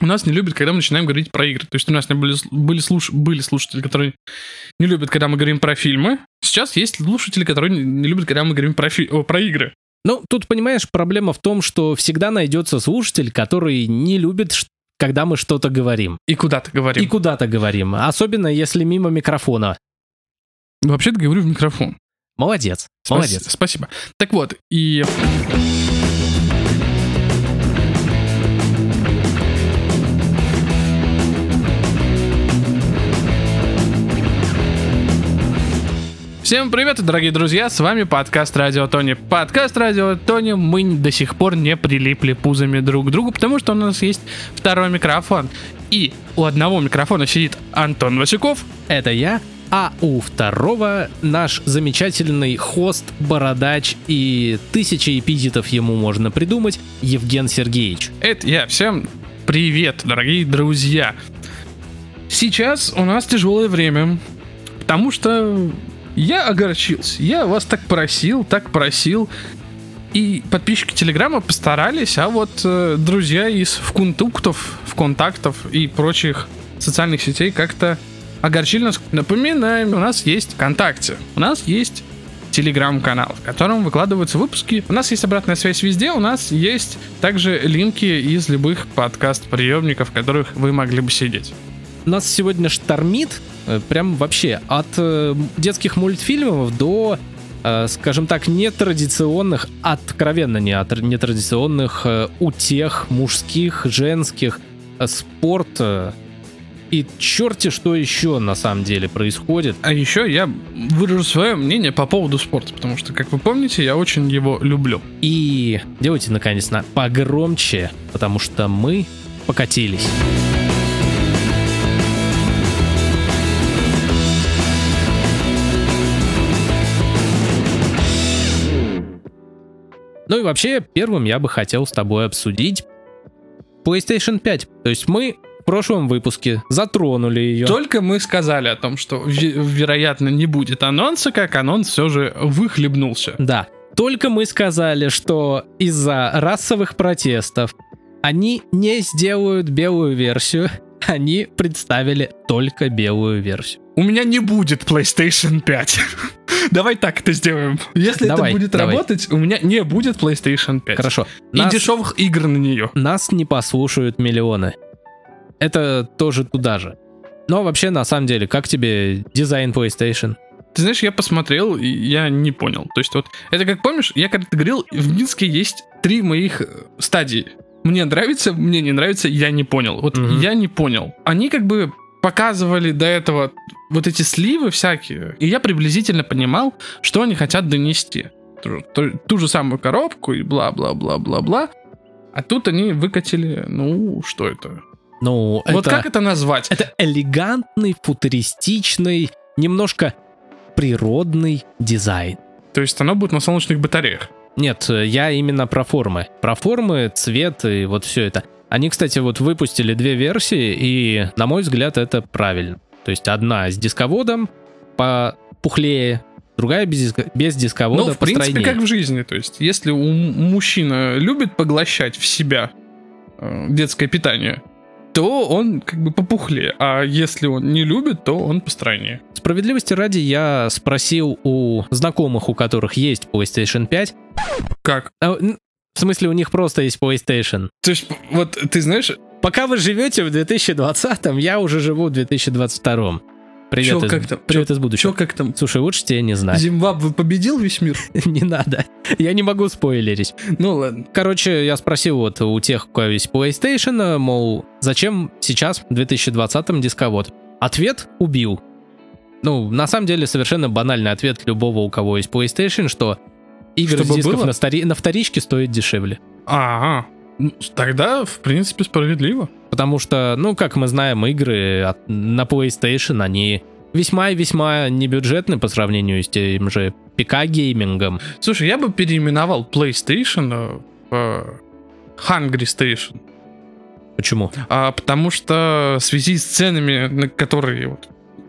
у нас не любят, когда мы начинаем говорить про игры. То есть у нас не были, были, слуш, были слушатели, которые не любят, когда мы говорим про фильмы. Сейчас есть слушатели, которые не любят, когда мы говорим про, фи, о, про игры. Ну, тут, понимаешь, проблема в том, что всегда найдется слушатель, который не любит, когда мы что-то говорим. И куда-то говорим. И куда-то говорим. Особенно, если мимо микрофона. Вообще-то говорю в микрофон. Молодец. Спас- Молодец. Спасибо. Так вот, и... Всем привет, дорогие друзья, с вами подкаст Радио Тони. Подкаст Радио Тони, мы до сих пор не прилипли пузами друг к другу, потому что у нас есть второй микрофон. И у одного микрофона сидит Антон Васюков, Это я. А у второго наш замечательный хост, бородач и тысячи эпитетов ему можно придумать, Евген Сергеевич. Это я. Всем привет, дорогие друзья. Сейчас у нас тяжелое время, потому что я огорчился. Я вас так просил, так просил. И подписчики Телеграма постарались, а вот э, друзья из ВКонтуктов, ВКонтактов и прочих социальных сетей как-то огорчили нас. Напоминаем, у нас есть ВКонтакте, у нас есть телеграм-канал, в котором выкладываются выпуски. У нас есть обратная связь везде, у нас есть также линки из любых подкаст-приемников, в которых вы могли бы сидеть. Нас сегодня штормит, э, прям вообще, от э, детских мультфильмов до, э, скажем так, нетрадиционных, откровенно не от, нетрадиционных э, утех мужских, женских, э, спорт э, и черти что еще на самом деле происходит. А еще я выражу свое мнение по поводу спорта, потому что, как вы помните, я очень его люблю. И делайте наконец на погромче, потому что мы покатились. Ну и вообще, первым я бы хотел с тобой обсудить PlayStation 5. То есть мы в прошлом выпуске затронули ее. Только мы сказали о том, что ве- вероятно не будет анонса, как анонс все же выхлебнулся. Да. Только мы сказали, что из-за расовых протестов они не сделают белую версию, они представили только белую версию. У меня не будет PlayStation 5. Давай так это сделаем. Если Давай, это будет давай. работать, у меня не будет PlayStation 5. Хорошо. И Нас, дешевых игр на нее. нас не послушают миллионы. Это тоже туда же. Но вообще, на самом деле, как тебе дизайн PlayStation? Ты знаешь, я посмотрел, и я не понял. То есть вот, это как помнишь, я когда-то говорил, в Минске есть три моих э, стадии. Мне нравится, мне не нравится, я не понял. Вот Мгм. я не понял. Они как бы показывали до этого вот эти сливы всякие, и я приблизительно понимал, что они хотят донести. Ту, ту- ту же самую коробку и бла-бла-бла-бла-бла. А тут они выкатили, ну, что это? Ну, Вот это, как это назвать? это элегантный, футуристичный, немножко природный дизайн. То есть оно будет на солнечных батареях. Нет, э, я именно про формы. Про формы, цвет и вот все это. Они, кстати, вот выпустили две версии, и, на мой взгляд, это правильно. То есть одна с дисководом попухлее, другая без, диско- без дисковода Ну, в принципе, постройнее. как в жизни. То есть, если у мужчина любит поглощать в себя э, детское питание, то он как бы попухлее. А если он не любит, то он постройнее. Справедливости ради, я спросил у знакомых, у которых есть PlayStation 5. Как? а, В смысле, у них просто есть PlayStation. То есть, вот ты знаешь, Пока вы живете в 2020-м, я уже живу в 2022-м. Привет, Чё, из, как там? привет из что будущего. как там? Слушай, лучше тебе не знать. Зимбабве победил весь мир? Не надо. Я не могу спойлерить. Ну ладно. Короче, я спросил вот у тех, у кого есть PlayStation, мол, зачем сейчас в 2020-м дисковод? Ответ убил. Ну, на самом деле, совершенно банальный ответ любого, у кого есть PlayStation, что игры Чтобы с дисков было? на, стари- на вторичке стоят дешевле. Ага. Ну, Тогда, в принципе, справедливо. Потому что, ну, как мы знаем, игры от- на PlayStation, они весьма и весьма небюджетны по сравнению с тем же ПК-геймингом. Слушай, я бы переименовал PlayStation э, в Hungry Station. Почему? А, потому что в связи с ценами, на которые вот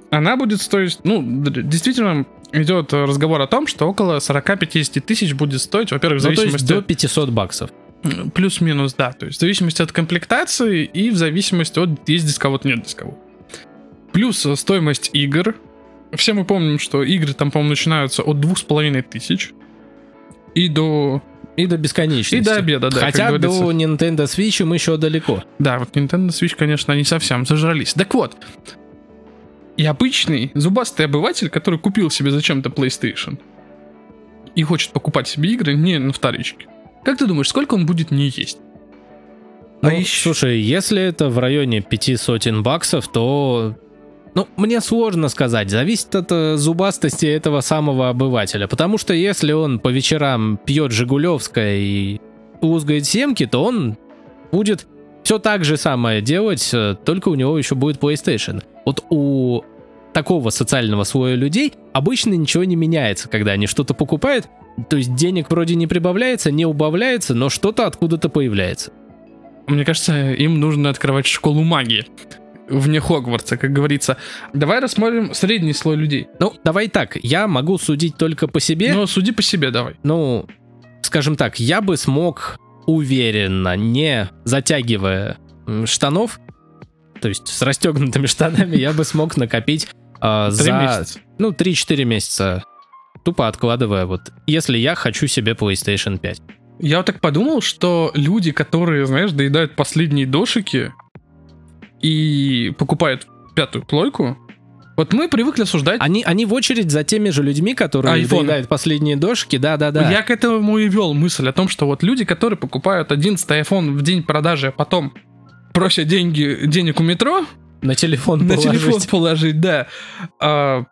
она будет стоить, ну, действительно идет разговор о том, что около 40-50 тысяч будет стоить, во-первых, в Ну, то есть зависимости... до 500 баксов. Плюс-минус, да. То есть в зависимости от комплектации и в зависимости от есть дисковод, нет дисковод. Плюс стоимость игр. Все мы помним, что игры там, по-моему, начинаются от двух с половиной тысяч и до и до бесконечности. И до обеда, да. Хотя до Nintendo Switch мы еще далеко. Да, вот Nintendo Switch, конечно, они совсем зажрались. Так вот, и обычный зубастый обыватель, который купил себе зачем-то PlayStation и хочет покупать себе игры не на вторичке. Как ты думаешь, сколько он будет не есть? А ну, еще... Слушай, если это в районе пяти сотен баксов, то ну, мне сложно сказать, зависит от э, зубастости этого самого обывателя. Потому что если он по вечерам пьет Жигулевское и лузгает семки, то он будет все так же самое делать, э, только у него еще будет PlayStation. Вот у такого социального слоя людей обычно ничего не меняется, когда они что-то покупают. То есть денег вроде не прибавляется, не убавляется, но что-то откуда-то появляется. Мне кажется, им нужно открывать школу магии вне Хогвартса, как говорится. Давай рассмотрим средний слой людей. Ну, давай так, я могу судить только по себе. Ну, суди по себе давай. Ну, скажем так, я бы смог уверенно, не затягивая штанов, то есть с расстегнутыми штанами, я бы смог накопить э, за, месяца. ну, 3-4 месяца, тупо откладывая, вот, если я хочу себе PlayStation 5. Я вот так подумал, что люди, которые, знаешь, доедают последние дошики, и покупает пятую плойку, вот мы привыкли осуждать... Они, они в очередь за теми же людьми, которые iPhone. доедают последние дошки, да-да-да. Я к этому и вел мысль о том, что вот люди, которые покупают 11 iPhone в день продажи, а потом просят деньги, денег у метро... На телефон На положить. телефон положить, да. А,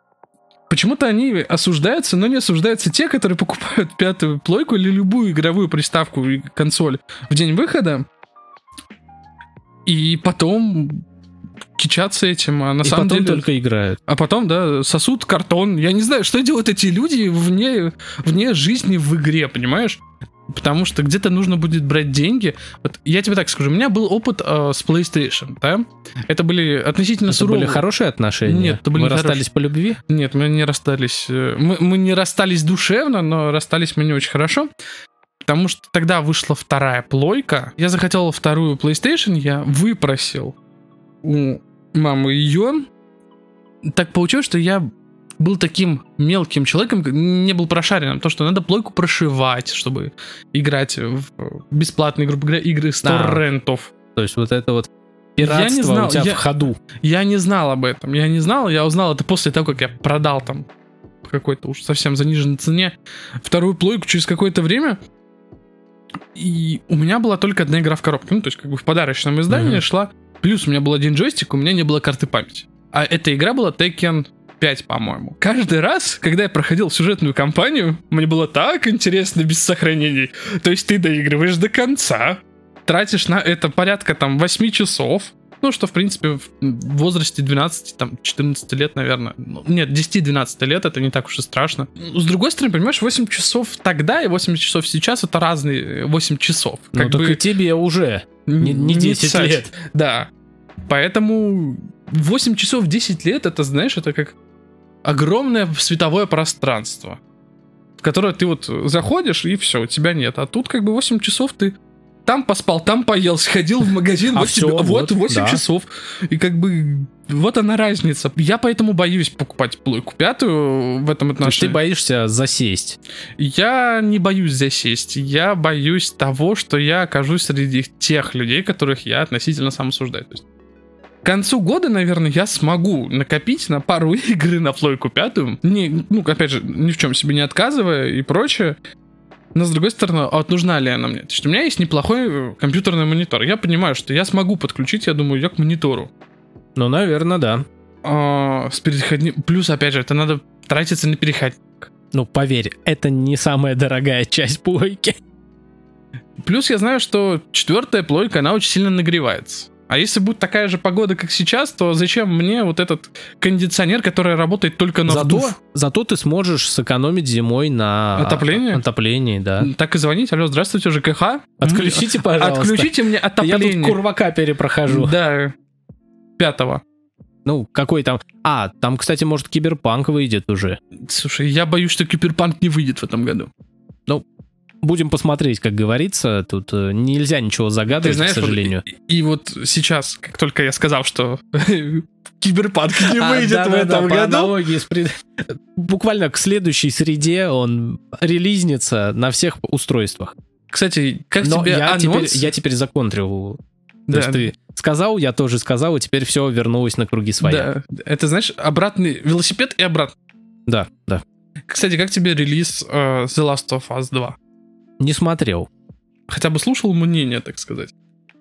почему-то они осуждаются, но не осуждаются те, которые покупают пятую плойку или любую игровую приставку и консоль в день выхода, и потом кичаться этим, а на и самом потом деле... только играют. А потом, да, сосуд, картон. Я не знаю, что делают эти люди вне, вне жизни в игре, понимаешь? Потому что где-то нужно будет брать деньги. Вот я тебе так скажу, у меня был опыт э, с PlayStation, да? Это были относительно это суровые. были хорошие отношения? Нет, это были Мы расстались по любви? Нет, мы не расстались. Э, мы, мы не расстались душевно, но расстались мы не очень хорошо. Потому что тогда вышла вторая плойка. Я захотел вторую PlayStation, я выпросил у мамы ее. Так получилось, что я был таким мелким человеком, не был прошаренным, то, что надо плойку прошивать, чтобы играть в бесплатные, грубо говоря, игры с да. торрентов. То есть вот это вот пиратство я не знал, у тебя я, в ходу. Я не знал об этом, я не знал, я узнал это после того, как я продал там какой-то уж совсем заниженной цене вторую плойку через какое-то время. И у меня была только одна игра в коробке. Ну, то есть, как бы в подарочном издании uh-huh. шла. Плюс у меня был один джойстик, у меня не было карты памяти. А эта игра была Tekken 5, по-моему. Каждый раз, когда я проходил сюжетную кампанию, мне было так интересно без сохранений. То есть ты доигрываешь до конца, тратишь на это порядка там 8 часов, ну, что, в принципе, в возрасте 12, там, 14 лет, наверное. Ну, нет, 10-12 лет, это не так уж и страшно. С другой стороны, понимаешь, 8 часов тогда и 8 часов сейчас это разные 8 часов. Ну, как ну, бы... так и тебе уже не, не 10 не лет. Да. Поэтому 8 часов 10 лет, это, знаешь, это как огромное световое пространство, в которое ты вот заходишь, и все, у тебя нет. А тут как бы 8 часов ты там поспал, там поел, сходил в магазин, а вот, все, тебе, вот 8 да. часов. И как бы вот она разница. Я поэтому боюсь покупать плойку пятую в этом отношении. Ты боишься засесть? Я не боюсь засесть. Я боюсь того, что я окажусь среди тех людей, которых я относительно сам осуждаю. То есть концу года, наверное, я смогу накопить на пару игры на плойку пятую. Не, ну, опять же, ни в чем себе не отказывая и прочее. Но с другой стороны, а вот нужна ли она мне? То есть у меня есть неплохой э, компьютерный монитор. Я понимаю, что я смогу подключить, я думаю, ее к монитору. Ну, наверное, да. А, с переходни... Плюс, опять же, это надо тратиться на переходник. Ну, поверь, это не самая дорогая часть плойки. Плюс я знаю, что четвертая плойка, она очень сильно нагревается. А если будет такая же погода, как сейчас, то зачем мне вот этот кондиционер, который работает только на зато, вдув? Зато ты сможешь сэкономить зимой на отопление. Отоплении, да. Так и звонить. Алло, здравствуйте, ЖКХ. Отключите, пожалуйста. Отключите мне отопление. Я тут курвака перепрохожу. Да. Пятого. Ну, какой там... А, там, кстати, может, Киберпанк выйдет уже. Слушай, я боюсь, что Киберпанк не выйдет в этом году. Ну, будем посмотреть, как говорится. Тут э, нельзя ничего загадывать, знаешь, к сожалению. Вот, и, и вот сейчас, как только я сказал, что Киберпанк не А, выйдет в этом по году, аналогии с пред- Буквально к следующей среде он релизнится на всех устройствах. кстати, как Но тебе я, теперь, анонс? я теперь законтрил. То Да, есть ты сказал, я тоже сказал, и теперь все вернулось на круги своя. да, это знаешь обратный велосипед и обратно. Да, да. Кстати, как тебе релиз э, The Last of Us 2? Не смотрел. Хотя бы слушал мнение, так сказать.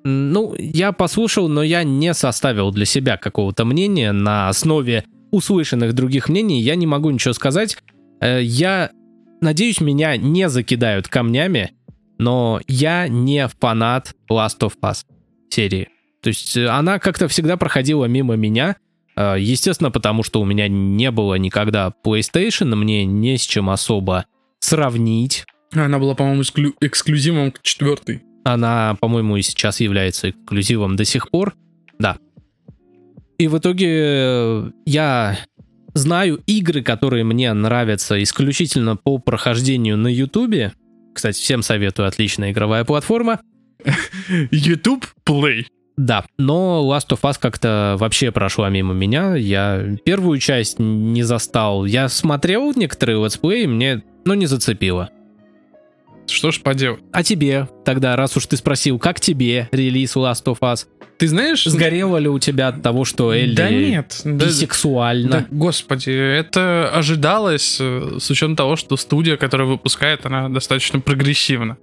Ну, я послушал, но я не составил для себя какого-то мнения на основе услышанных других мнений. Я не могу ничего сказать. Э, Я надеюсь, меня не закидают камнями, но я не фанат Last of Us серии. То есть э, она как-то всегда проходила мимо меня. Э, Естественно, потому что у меня не было никогда PlayStation, мне не с чем особо сравнить. Она была, по-моему, эксклю- эксклюзивом к четвертой. Она, по-моему, и сейчас является эксклюзивом до сих пор. Да. И в итоге э, я знаю игры, которые мне нравятся исключительно по прохождению на Ютубе. Кстати, всем советую, отличная игровая платформа. YouTube Play. Да, но Last of Us как-то вообще прошла мимо меня. Я первую часть не застал. Я смотрел некоторые летсплеи, мне, ну, не зацепило. Что ж поделать. А тебе тогда, раз уж ты спросил, как тебе релиз Last of Us? Ты знаешь... Сгорело ли у тебя от того, что Элли Да нет. да- бисексуальна? Да, господи, это ожидалось э, с учетом того, что студия, которая выпускает, она достаточно прогрессивна.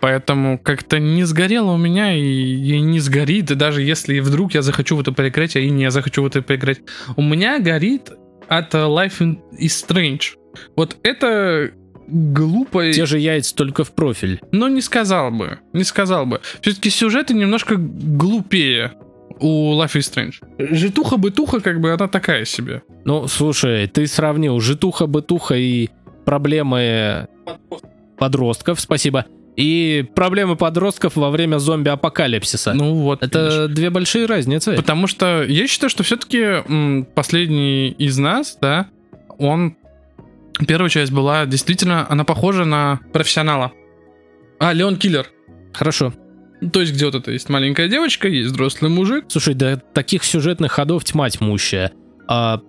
Поэтому как-то не сгорело у меня и, и не сгорит. И даже если вдруг я захочу в это поиграть, а и не захочу в это поиграть, у меня горит от Life is Strange. Вот это глупо, Те же яйца только в профиль. но не сказал бы. Не сказал бы. Все-таки сюжеты немножко глупее у Life is Strange. Житуха-бытуха, как бы, она такая себе. Ну, слушай, ты сравнил житуха-бытуха и проблемы подростков, спасибо, и проблемы подростков во время зомби-апокалипсиса. Ну вот. видишь. Это две большие разницы. Потому что я считаю, что все-таки последний из нас, да, он... Первая часть была действительно, она похожа на профессионала. А, Леон Киллер. Хорошо. То есть, где вот это есть маленькая девочка, есть взрослый мужик. Слушай, да таких сюжетных ходов тьма тьмущая. А,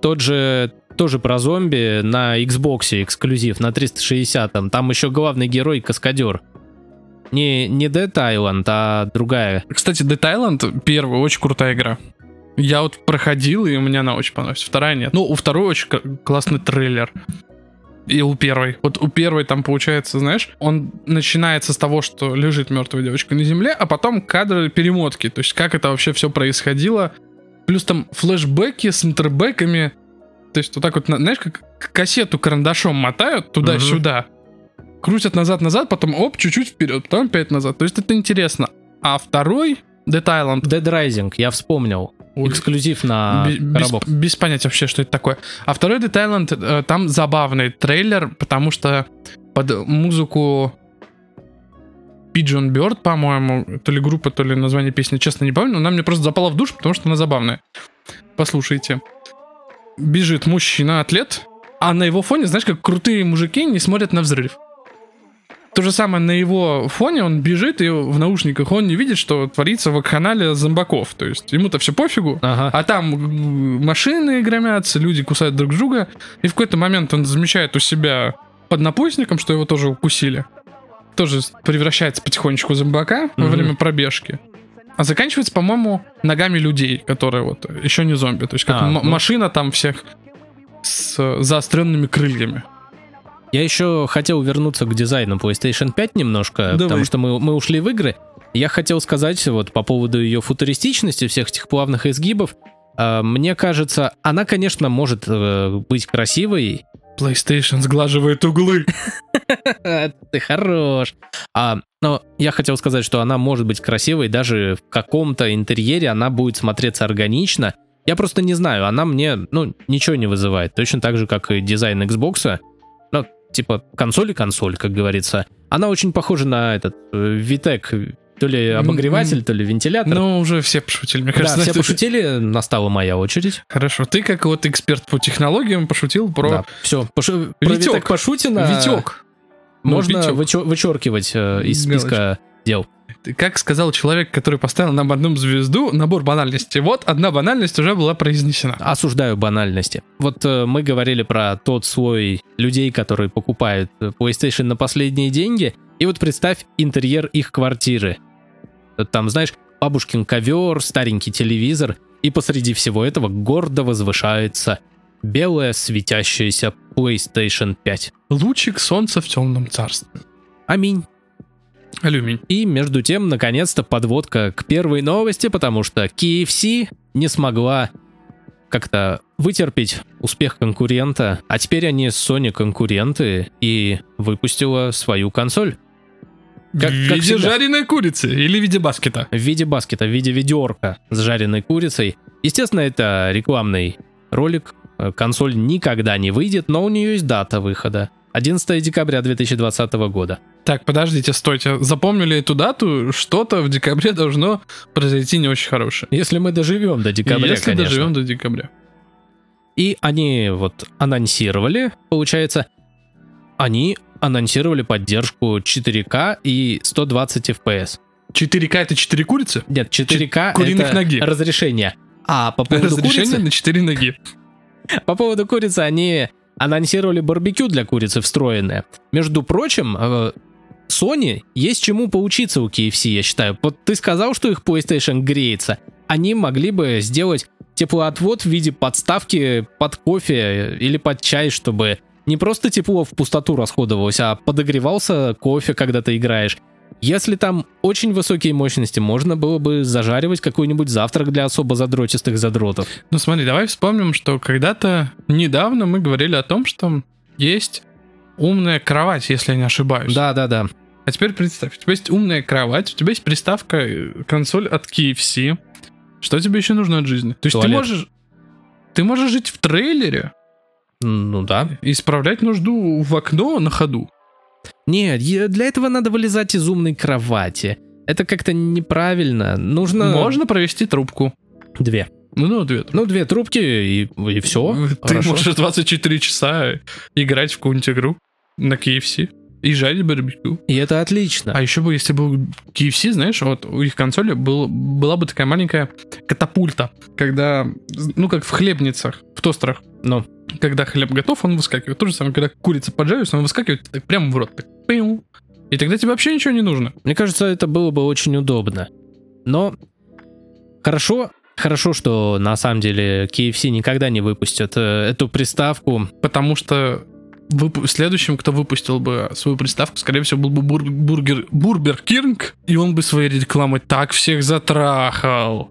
тот же тоже про зомби на Xbox эксклюзив на 360 там еще главный герой каскадер. Не, не Dead Island, а другая. Кстати, Dead Island первая очень крутая игра. Я вот проходил, и мне она очень понравилась. Вторая нет. Ну, у второй очень классный трейлер. И у первой. Вот у первой там получается, знаешь, он начинается с того, что лежит мертвая девочка на земле, а потом кадры перемотки. То есть как это вообще все происходило. Плюс там флешбеки с интербеками. То есть вот так вот, на- знаешь, как кассету карандашом мотают туда-сюда. Крутят назад-назад, потом оп, чуть-чуть вперед, потом опять назад. То есть это интересно. А второй, Dead Island, Dead Rising, я вспомнил. Ой, Эксклюзив на Бе- без, коробок. без понятия вообще, что это такое. А второй Dead Island, э, там забавный трейлер, потому что под музыку Pigeon Bird, по-моему, то ли группа, то ли название песни, честно не помню, но она мне просто запала в душу, потому что она забавная. Послушайте. Бежит мужчина-атлет, а на его фоне, знаешь, как крутые мужики не смотрят на взрыв. То же самое на его фоне, он бежит и в наушниках он не видит, что творится в канале зомбаков. То есть ему-то все пофигу, Ага. а там машины громятся, люди кусают друг друга. И в какой-то момент он замечает у себя под напульсником, что его тоже укусили. Тоже превращается потихонечку в зомбака во Мгм. время пробежки. А заканчивается, по-моему, ногами людей, которые вот еще не зомби. То есть как А, ну. машина там всех с заостренными крыльями. Я еще хотел вернуться к дизайну PlayStation 5 немножко, Давай. потому что мы, мы ушли в игры. Я хотел сказать вот по поводу ее футуристичности, всех этих плавных изгибов. А, Мне кажется, она, конечно, может э, быть красивой. PlayStation сглаживает углы. Ты хорош. А, но я хотел сказать, что она может быть красивой, даже в каком-то интерьере она будет смотреться органично. Я просто не знаю, она мне, ну, ничего не вызывает. Точно так же, как и дизайн Xbox. Ну, типа, консоль и консоль, как говорится. Она очень похожа на этот э, Vitec, то ли обогреватель, то ли вентилятор. Ну, уже все пошутили, мне да, кажется. на все пошутили, настала моя очередь. Хорошо, ты как вот эксперт по технологиям пошутил про Да, все, про Витек. Пошутено. Витек. Можно Новичок. вычё- вычеркивать э, из списка дел. Как сказал человек, который поставил нам одну звезду, набор банальностей. Вот одна банальность уже была произнесена. Осуждаю банальности. Вот э, мы говорили про тот слой людей, которые покупают э, PlayStation на последние деньги, и вот представь интерьер их квартиры. Там, знаешь, бабушкин ковер, старенький телевизор, и посреди всего этого гордо возвышается белая светящаяся PlayStation 5. Лучик солнца в темном царстве. Аминь. Алюминь. И между тем, наконец-то подводка к первой новости, потому что KFC не смогла как-то вытерпеть успех конкурента, а теперь они с Sony конкуренты и выпустила свою консоль Как- в как виде всегда. жареной курицы или в виде баскета. в виде баскета, в виде ведерка с жареной курицей. Естественно, это рекламный ролик. Э, Консоль никогда не выйдет, но у нее есть дата выхода. 11 декабря 2020 года. Так, подождите, стойте. Запомнили эту дату? Что-то в декабре должно произойти не очень хорошее. Если мы доживем до декабря, Если конечно. доживем до декабря. И они вот анонсировали, получается, они анонсировали поддержку 4К и 120 FPS. 4К это 4 курицы? Нет, 4К куриных это ноги. разрешение. А по поводу, Разрешение курицы, на 4 ноги. по поводу курицы они анонсировали барбекю для курицы встроенное. Между прочим, э, Sony есть чему поучиться у KFC, я считаю. Вот ты сказал, что их PlayStation греется. Они могли бы сделать теплоотвод в виде подставки под кофе или под чай, чтобы не просто тепло в пустоту расходовалось, а подогревался кофе, когда ты играешь. Если там очень высокие мощности, можно было бы зажаривать какой-нибудь завтрак для особо задротистых задротов. Ну смотри, давай вспомним, что когда-то недавно мы говорили о том, что есть умная кровать, если я не ошибаюсь. Да-да-да. А теперь представь, у тебя есть умная кровать, у тебя есть приставка, э, консоль от KFC. Что тебе еще нужно от жизни? То есть ты Туалет. можешь... Ты можешь жить в трейлере Ну да. и исправлять нужду в окно на ходу. Нет, для этого надо вылезать из умной кровати. Это как-то неправильно. Нужно... Можно провести трубку. Две. Ну, ну, ответ. Ну, две трубки и, и все. Ты можешь 24 часа играть в какую-нибудь игру на KFC и жарить барбекю. И это отлично. А еще бы, если был KFC, знаешь, вот у их консоли был, была бы такая маленькая катапульта, когда, ну, как в хлебницах, в тостерах, Ну, когда хлеб готов, он выскакивает. То же самое, когда курица поджаривается, он выскакивает так прямо в рот. Так, пиу. и тогда тебе вообще ничего не нужно. мне кажется, это было бы очень удобно. Но хорошо, хорошо, что на самом деле KFC никогда не выпустят э, эту приставку. Потому что вып- следующим, кто выпустил бы свою приставку, скорее всего, был бы бур- бургер, Бурбер Кинг, и он бы своей рекламой так всех затрахал.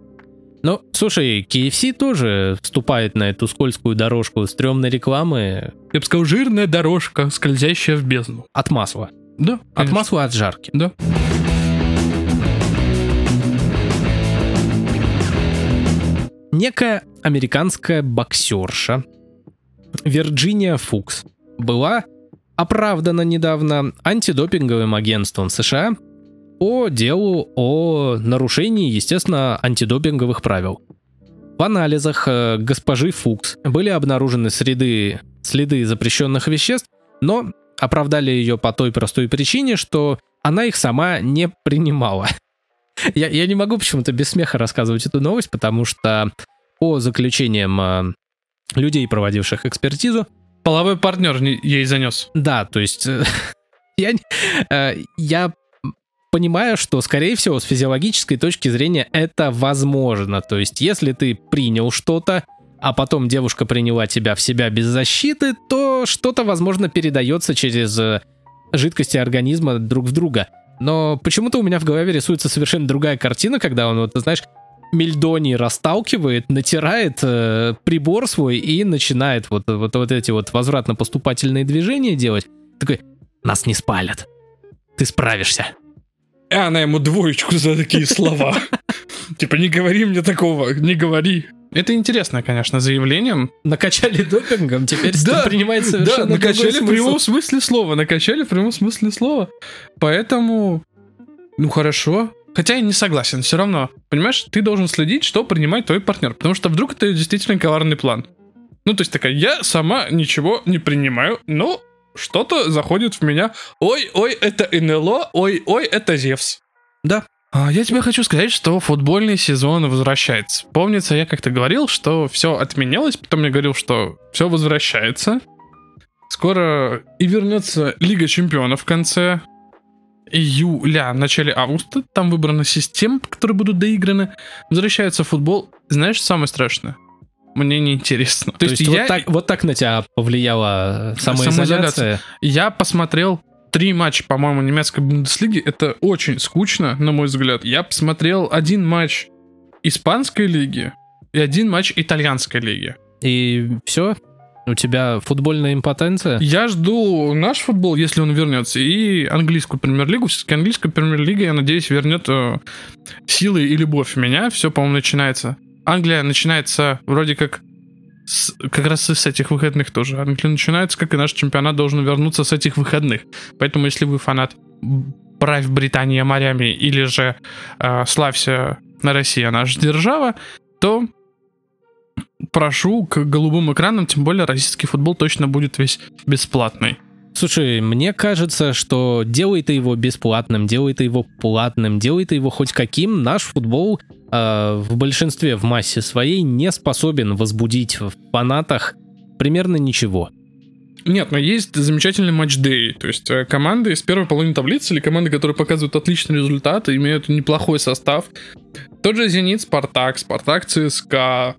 Ну, слушай, KFC тоже вступает на эту скользкую дорожку стрёмной рекламы Я бы сказал, жирная дорожка, скользящая в бездну. от масла. Да, От конечно. масла от жарки. Да. Некая американская боксерша Вирджиния Фукс была оправдана недавно антидопинговым агентством США по делу о нарушении, естественно, антидопинговых правил. В анализах э, госпожи Фукс были обнаружены среды, следы запрещенных веществ, но оправдали ее по той простой причине, что она их сама не принимала. Я, я не могу почему-то без смеха рассказывать эту новость, потому что по заключениям э, людей, проводивших экспертизу, Половой партнер не- ей занес. да, то есть э, я, э, я понимаю, что, скорее всего, с физиологической точки зрения это возможно. То есть, если ты принял что-то, а потом девушка приняла тебя в себя без защиты, то что-то, возможно, передается через э, жидкости организма друг в друга. Но почему-то у меня в голове рисуется совершенно другая картина, когда он, вот, знаешь, мельдоний расталкивает, натирает э, прибор свой и начинает вот, вот, вот эти вот возвратно-поступательные движения делать. Такой, нас не спалят. Ты справишься. И она ему двоечку за такие слова. Типа, не говори мне такого, не говори. Это интересно, конечно, заявлением. Накачали допингом, теперь Да, принимает Да, совершенно накачали другой в прямом смысл. смысле слова, накачали в прямом смысле слова. Поэтому, ну хорошо. Хотя я не согласен, все равно. Понимаешь, ты должен следить, что принимает твой партнер. Потому что вдруг это действительно коварный план. Ну, то есть такая, я сама ничего не принимаю, но что-то заходит в меня. Ой-ой, это НЛО, ой-ой, это Зевс. Да. А, Я тебе хочу сказать, что футбольный сезон возвращается. Помнится, я как-то говорил, что все отменялось, потом я говорил, что все возвращается. Скоро и вернется Лига Чемпионов в конце июля, в начале августа. Там выбраны системы, которые будут доиграны. Возвращается футбол. Знаешь, самое страшное? Мне неинтересно. То, есть, вот, так, вот так на тебя повлияла самоизоляция? Самоизоляция. Я посмотрел три матча, по-моему, немецкой Бундеслиги. Это очень скучно, на мой взгляд. Я посмотрел один матч испанской лиги и один матч итальянской лиги. И все? У тебя футбольная импотенция? Я жду наш футбол, если он вернется, и английскую премьер-лигу. Все-таки английская премьер-лига, я надеюсь, вернет э, силы и любовь меня. Все, по-моему, начинается. Англия начинается вроде как с, как раз с этих выходных тоже. Англия начинается, как и наш чемпионат должен вернуться с этих выходных. Поэтому, если вы фанат «Правь Британия морями» или же э, «Славься на Россия наша держава», то прошу к голубым экранам, тем более российский футбол точно будет весь бесплатный. Слушай, мне кажется, что делай ты его бесплатным, делай ты его платным, делай ты его хоть каким, наш футбол э, в большинстве, в массе своей не способен возбудить в фанатах примерно ничего. Нет, но есть замечательный матч Day. То есть э, команды из первой половины таблицы или команды, которые показывают отличные результаты, имеют неплохой состав. Тот же Зенит, Спартак, Спартак, ЦСКА,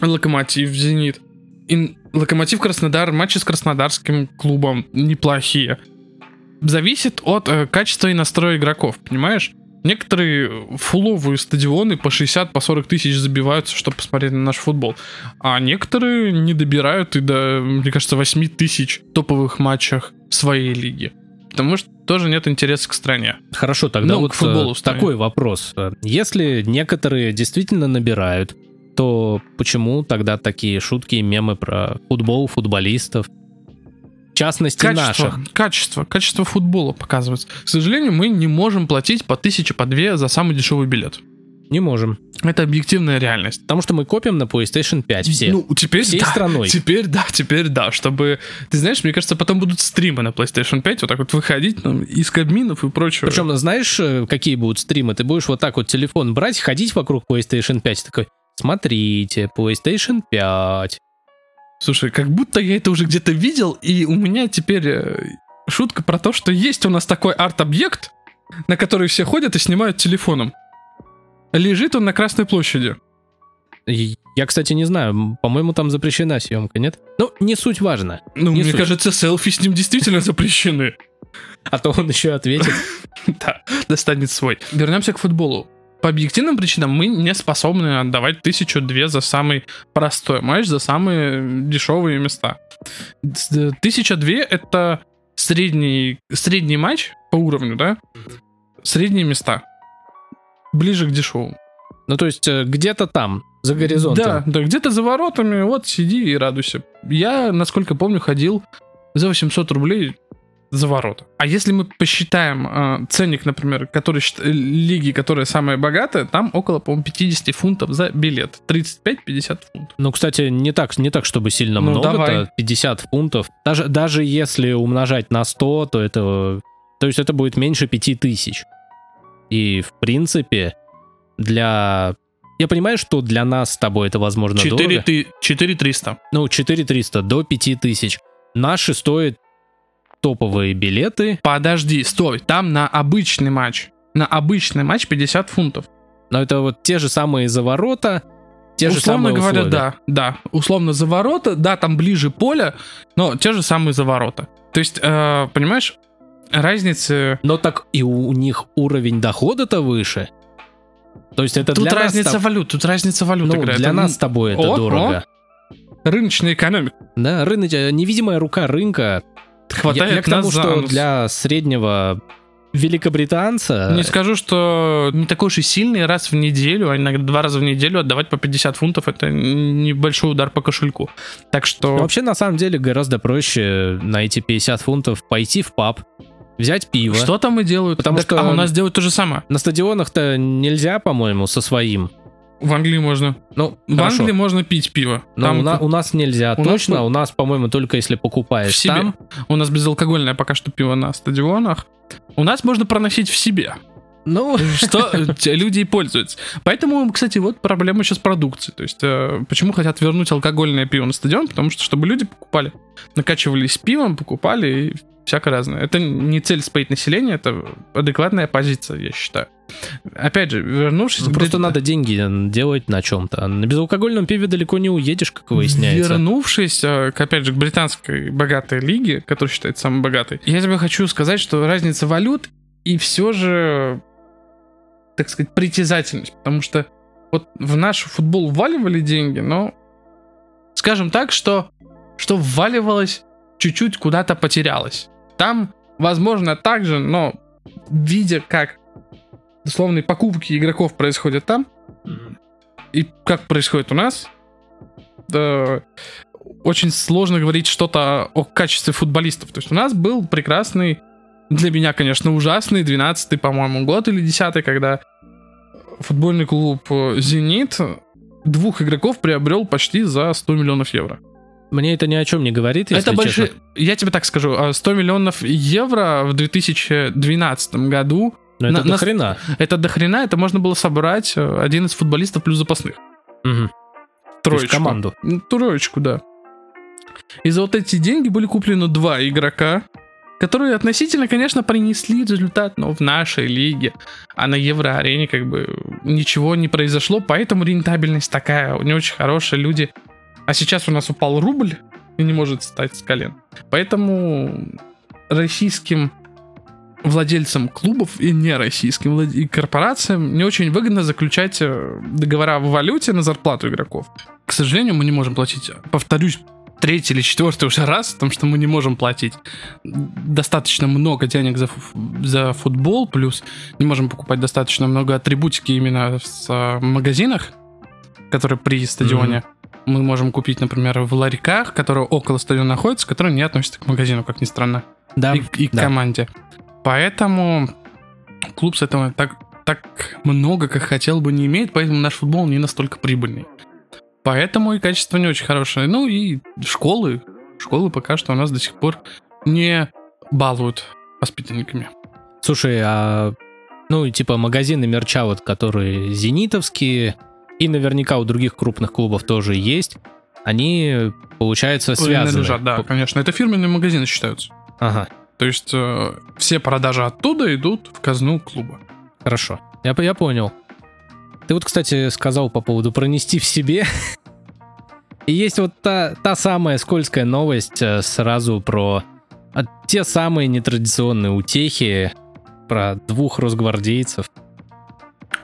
Локомотив, Зенит. И Локомотив Краснодар, матчи с краснодарским клубом неплохие. Зависит от э, качества и настроя игроков, понимаешь? Некоторые фуловые стадионы по 60, по 40 тысяч забиваются, чтобы посмотреть на наш футбол. А некоторые не добирают и до, мне кажется, 8 тысяч топовых матчах своей лиги. Потому что тоже нет интереса к стране. Хорошо, тогда Ну, вот к футболу э, такой вопрос. Если некоторые действительно набирают, то почему тогда такие шутки и мемы про футбол, футболистов? В частности, Качество, наших. качество, качество футбола показывается. К сожалению, мы не можем платить по тысяче, по две за самый дешевый билет. Не можем. Это объективная реальность. Потому что мы копим на PlayStation 5 все. Ну, теперь всей да, страной. Теперь да, теперь да, чтобы... Ты знаешь, мне кажется, потом будут стримы на PlayStation 5, вот так вот выходить там, из кабинов и прочего. Причем, знаешь, э, какие будут стримы? Ты будешь вот так вот телефон брать, ходить вокруг PlayStation 5, такой, смотрите, PlayStation 5. Слушай, как будто я это уже где-то видел, и у меня теперь э, шутка про то, что есть у нас такой арт-объект, на который все ходят и снимают телефоном. Лежит он на Красной площади. Я, кстати, не знаю, по-моему, там запрещена съемка, нет? Ну, не суть важно. Ну, Не мне суть. кажется, селфи с ним действительно запрещены. А то он еще ответит. Да, достанет свой. Вернемся к футболу. По объективным причинам мы не способны отдавать тысячу-две за самый простой матч, за самые дешевые места. Э, Тысяча-две — это средний, средний матч по уровню, да? Средние места. Ближе к дешевому. Ну, то есть, э, где-то там, за горизонтом. Да, да, где-то за воротами, вот сиди и радуйся. Я, насколько помню, ходил за 800 рублей за ворота. А если мы посчитаем э, ценник, например, который лиги, которая самая богатая, там около, по-моему, 50 фунтов за билет. 35-50 фунтов. Ну, кстати, не так, не так, чтобы сильно Ну, много, давай. 50 фунтов. Даже, даже если умножать на 100, то это, то есть это будет меньше 5000. И, в принципе, для... Я понимаю, что для нас с тобой это, возможно, 4, дорого. ты, 4 300. Ну, 4300 до 5000. Наши стоят топовые билеты. Подожди, стой. Там на обычный матч. На обычный матч 50 фунтов. Но это вот те же самые за ворота, те же условно самые говоря, условия. да, да. Условно за ворота, да, там ближе поля, но те же самые за ворота. То есть, э, понимаешь, разницы Но так и у, у них уровень дохода-то выше. То есть это Тут для разница нас... валют, тут разница валют Ну, играет. для Это, нас с тобой это О, дорого. Рыночная экономика Да, рынок, э, невидимая рука рынка. Хватает я, я к нас тому, за что для среднего великобританца... Не скажу, что не такой уж и сильный раз в неделю, а иногда два раза в неделю отдавать по 50 фунтов это небольшой удар по кошельку. Так что... Ну, вообще, на самом деле, гораздо проще на эти 50 фунтов пойти в паб, взять пиво. Что там и делают? Потому Так, что- А у нас делают то же самое. На стадионах-то нельзя, по-моему, со своим. В Англии можно. Ну, В хорошо. Англии можно пить пиво. Но Там у, на- у нас нельзя, у нас точно. по- У нас, по-моему, только если покупаешь В себе. там. у нас безалкогольное пока что пиво на стадионах. У нас можно проносить в себе. Ну, что люди и пользуются. Поэтому, кстати, вот проблема сейчас продукции. То есть, э, почему хотят вернуть алкогольное пиво на стадион? Потому что, чтобы люди покупали, накачивались пивом, покупали и всякое разное. Это не цель споить население, это адекватная позиция, я считаю. Опять же, вернувшись... Ну, просто надо деньги делать на чем-то. На безалкогольном пиве далеко не уедешь, как выясняется. Вернувшись, э, к, опять же, к британской богатой лиге, которая считается самой богатой, я тебе хочу сказать, что разница валют и все же, так сказать, притязательность. Потому что вот в наш футбол вваливали деньги, но скажем так, что, что вваливалось, чуть-чуть куда-то потерялось. Там, возможно, так же, но видя, как условные покупки игроков происходят там, и как происходит у нас, да, очень сложно говорить что-то о качестве футболистов. То есть у нас был прекрасный, для меня, конечно, ужасный 12-й, по-моему, год или 10-й, когда футбольный клуб э, «Зенит» двух игроков приобрел почти за 100 миллионов евро. Мне это ни о чем не говорит, если Это честно. Я тебе так скажу, а 100 миллионов евро в 2012 году, Но это на- до на- хрена. это до хрена, это можно было собрать э, один из футболистов плюс запасных. Есть Троечку. команду. Троечку, да. И за вот эти деньги были куплены два игрока, которые относительно, конечно, принесли результат, но в нашей лиге, а на Евроарене как бы ничего не произошло, поэтому рентабельность такая, не очень хорошая, люди... А сейчас у нас упал рубль и не может встать с колен. Поэтому российским владельцам клубов и нероссийским влад- и корпорациям не очень выгодно заключать э, договора в валюте на зарплату игроков. К сожалению, мы не можем платить, повторюсь, третий или четвертый уже раз, потому что мы не можем платить достаточно много денег за, за футбол, плюс не можем покупать достаточно много атрибутики именно в с- а, магазинах, которые при стадионе. Мы можем купить, например, в ларьках, которые около стадиона находятся, которые не относятся к магазину, как ни странно Да, и, и к да. команде. Поэтому клуб с этого так, так много, как хотел бы, не имеет, поэтому наш футбол не настолько прибыльный. Поэтому и качество не очень хорошее. Ну и школы. Школы пока что у нас до сих пор не балуют воспитанниками. Слушай, а ну, типа магазины мерча, вот, которые зенитовские, и наверняка у других крупных клубов тоже есть, они, получается, связаны. Принадлежат, да, конечно. Это фирменные магазины считаются. Ага, То есть э, все продажи оттуда идут в казну клуба. хорошо. Я, я понял. Ты вот, кстати, сказал по поводу пронести в себе. И есть вот та, та самая скользкая новость э, сразу про а, те самые нетрадиционные утехи, про двух росгвардейцев.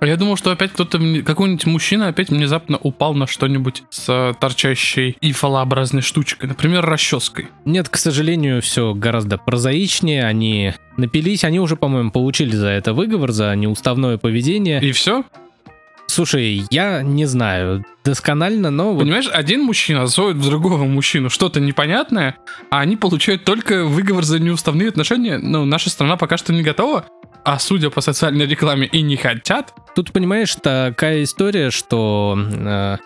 Я думал, что опять кто-то, какой-нибудь мужчина опять внезапно упал на что-нибудь с э, торчащей и фалообразной штучкой, например, расческой. Нет, к сожалению, все гораздо прозаичнее. Они напились, они уже, по-моему, получили за это выговор, за неуставное поведение. И все? Слушай, я не знаю досконально, но вот Понимаешь, один мужчина зовет в другого мужчину что-то непонятное, а они получают только выговор за неуставные отношения. Ну, наша страна пока что не готова, а судя по социальной рекламе и не хотят. тут, понимаешь, такая история, что э,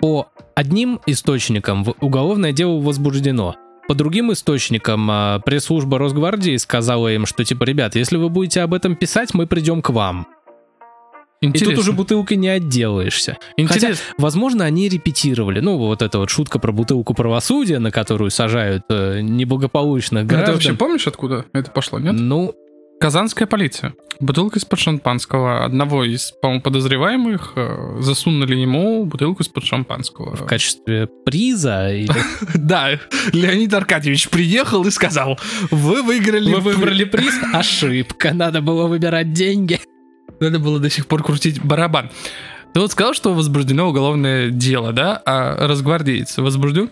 по одним источникам уголовное дело возбуждено. По другим источникам э, пресс-служба Росгвардии сказала им, что типа, ребят, если вы будете об этом писать, мы придем к вам. И Интересно. тут уже бутылкой не отделаешься. Интересно. Возможно, они репетировали. Ну, вот эта вот шутка про бутылку правосудия, на которую сажают э, неблагополучных А граждан. Ты вообще помнишь, откуда это пошло, нет? Ну, Казанская полиция. Бутылка из-под шампанского. Одного из, по-моему, подозреваемых э, засунули ему бутылку из-под шампанского. в качестве приза Да, Леонид Аркадьевич приехал и сказал, вы выиграли... вы выбрали приз? Ошибка, надо было выбирать деньги. Надо было до сих пор крутить барабан. Ты вот сказал, что возбуждено уголовное дело, да? А разгвардеец возбужден?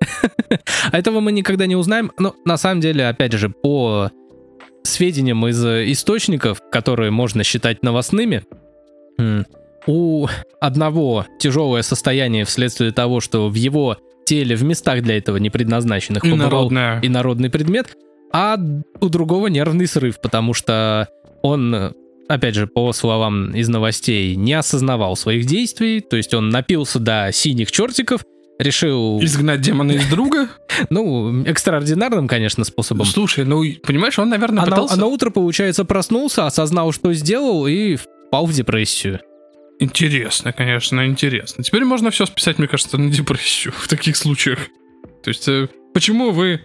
А Этого мы никогда не узнаем. Но на самом деле, опять же, по сведениям из э, источников, которые можно считать новостными, у одного тяжелое состояние вследствие того, что в его теле в местах для этого не предназначенных побывал инородный предмет, а у другого нервный срыв, потому что он опять же, по словам из новостей, не осознавал своих действий, то есть он напился до синих чертиков, решил... Изгнать демона из друга? Ну, экстраординарным, конечно, способом. Слушай, ну, понимаешь, он, наверное, а пытался... А на утро, получается, проснулся, осознал, что сделал, и впал в депрессию. Интересно, конечно, интересно. Теперь можно все списать, мне кажется, на депрессию в таких случаях. То есть, э, почему вы...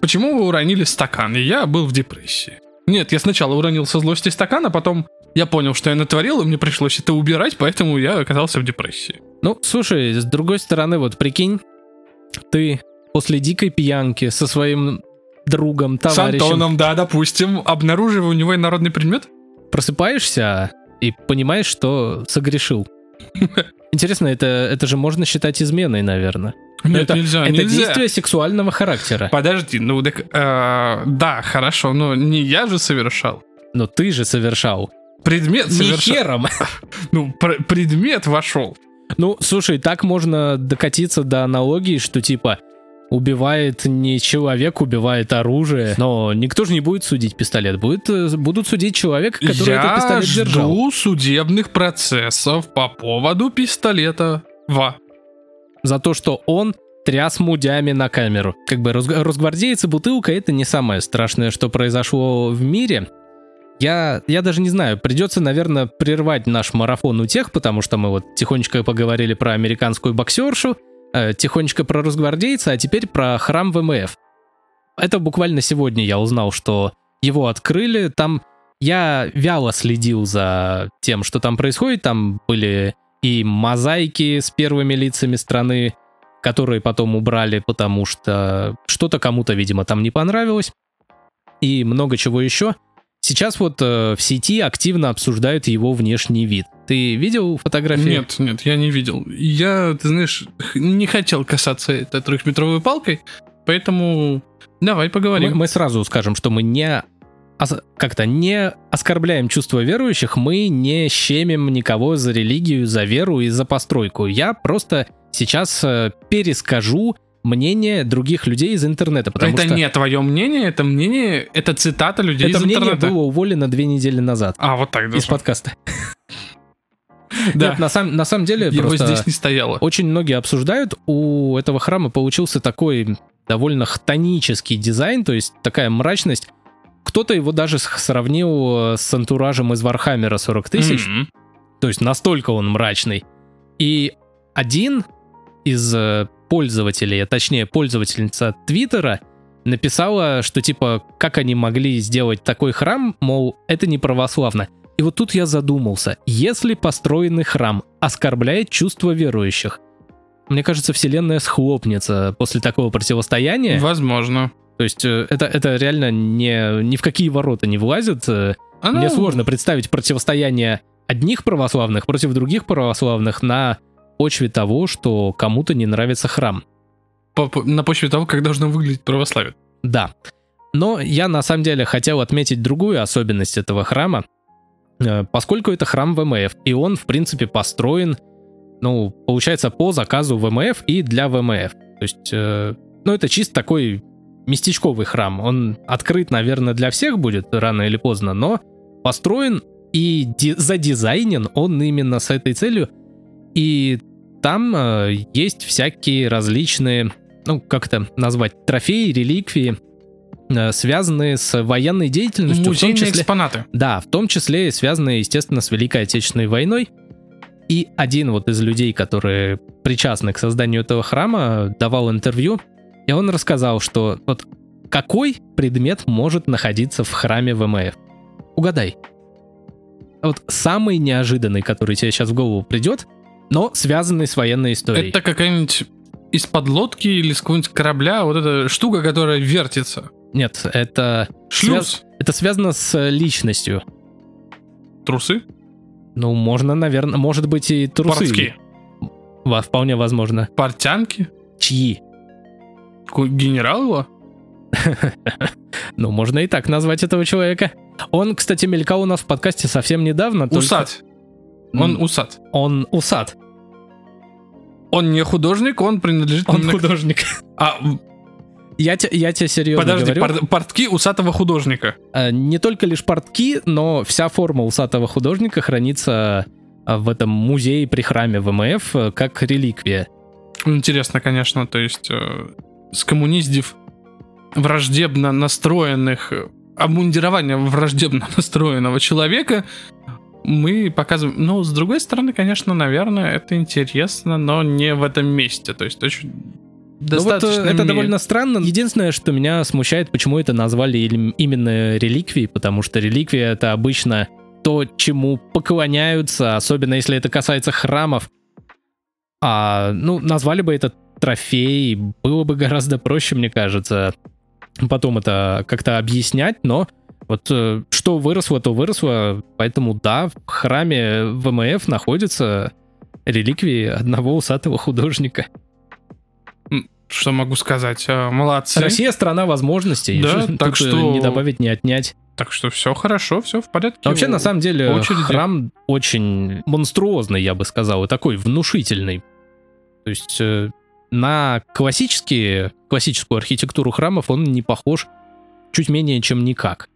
Почему вы уронили стакан? И я был в депрессии. Нет, я сначала уронил со злости стакан, а потом я понял, что я натворил, и мне пришлось это убирать, поэтому я оказался в депрессии. Ну, слушай, с другой стороны, вот прикинь, ты после дикой пьянки со своим другом, товарищем... С Антоном, да, допустим, обнаруживая у него инородный предмет? Просыпаешься и понимаешь, что согрешил. Интересно, это, это же можно считать изменой, наверное. Нет, это, нельзя, это нельзя. действие сексуального характера. Подожди, ну так, э, да, хорошо, но не я же совершал. Но ты же совершал. Предмет Не совершал. хером. Ну, пр- предмет вошел. Ну, слушай, так можно докатиться до аналогии, что типа убивает не человек, убивает оружие. Но никто же не будет судить пистолет. Будет, э, будут судить человека, который этот я пистолет жду держал. судебных процессов по поводу пистолета. Ва. За то, что он тряс мудями на камеру. Как бы разгвардейцы бутылка это не самое страшное, что произошло в мире. Я, я даже не знаю, придется, наверное, прервать наш марафон у тех, потому что мы вот тихонечко поговорили про американскую боксершу, э, тихонечко про разгвардейца, а теперь про храм ВМФ. Это буквально сегодня я узнал, что его открыли. Там я вяло следил за тем, что там происходит. Там были и мозаики с первыми лицами страны, которые потом убрали, потому что что-то кому-то, видимо, там не понравилось. И много чего еще. Сейчас вот э, в сети активно обсуждают его внешний вид. Ты видел фотографии? Нет, нет, я не видел. Я, ты знаешь, не хотел касаться этой трехметровой палкой, поэтому давай Мы, поговорим. мы сразу скажем, что мы не как-то не оскорбляем чувства верующих, мы не щемим никого за религию, за веру и за постройку. Я просто сейчас э, перескажу мнение других людей из интернета, потому это что не твое мнение, это мнение, это цитата людей это из мнение интернета. было уволено две недели назад А, вот так из даже. подкаста. Да, Нет, на, сам- на самом деле его просто здесь не стояло. очень многие обсуждают, у этого храма получился такой довольно хтонический дизайн, то есть такая мрачность. Кто-то его даже сравнил э, с антуражем из Warhammer'а 40 тысяч, Мгм. то есть настолько он мрачный. И один из э, пользователей, а точнее пользовательница Твиттера, написала, что типа, как они могли сделать такой храм, мол, это не православно. И вот тут я задумался, если построенный храм оскорбляет чувства верующих, мне кажется, вселенная схлопнется после такого противостояния. Возможно. То есть э, это, это реально не, ни в какие ворота не влазит. э, А мне ну, сложно представить противостояние одних православных против других православных на почве того, что кому-то не нравится храм. по- по- на почве того, как должно выглядеть православие. Да. Но я на самом деле хотел отметить другую особенность этого храма, э, поскольку это храм ВМФ, и он, в принципе, построен, ну, получается, по заказу ВМФ и для ВМФ. То есть, э, ну, это чисто такой местечковый храм. Он открыт, наверное, для всех будет рано или поздно, но построен и ди- задизайнен он именно с этой целью. И там э, есть всякие различные, ну, как это назвать, трофеи, реликвии, э, связанные с военной деятельностью, в том Музейные числе... экспонаты. Да, в том числе связанные, естественно, с Великой Отечественной войной. И один вот из людей, которые причастны к созданию этого храма, давал интервью, и он рассказал, что вот какой предмет может находиться в храме ВМФ? Угадай. Вот самый неожиданный, который тебе сейчас в голову придет, но связанный с военной историей. Это какая-нибудь из-под лодки или с какого-нибудь корабля, вот эта штука, которая вертится. Нет, это, Шлюз. это связано с личностью. Трусы. Ну, можно, наверное, может быть и трусы. Портки. Во- Вполне возможно. Портянки. Чьи? Генерал его? Ну, можно и так назвать этого человека. Он, кстати, мелькал у нас в подкасте совсем недавно. только- Усат. Он М, усат. Он усат. Он не художник, он принадлежит... Он к- художник. А, Я, те- я тебе серьезно Подожди, говорю. пор- портки усатого художника. э, Не только лишь портки, но вся форма усатого художника хранится э, в этом музее при храме ВМФ э, как реликвия. Интересно, конечно, то есть э, скоммуниздив враждебно настроенных, обмундирование враждебно настроенного человека, мы показываем... Ну, с другой стороны, конечно, наверное, это интересно, но не в этом месте. То есть очень Ну вот, э, достаточно... это довольно странно. Единственное, что меня смущает, почему это назвали им- именно реликвией, потому что реликвия это обычно то, чему поклоняются, особенно если это касается храмов. А, ну, назвали бы это трофей, было бы гораздо проще, мне кажется, потом это как-то объяснять, но вот э, что выросло, то выросло, поэтому да, в храме ВМФ находится реликвии одного усатого художника. Что могу сказать? э, Молодцы. Россия страна возможностей. Да, Тут, так э, что- не добавить, не отнять. Так что все хорошо, все в порядке. Но вообще, на самом деле, очереди. храм очень монструозный, я бы сказал, и такой внушительный. То есть э, на классические, классическую архитектуру храмов он не похож чуть менее чем никак.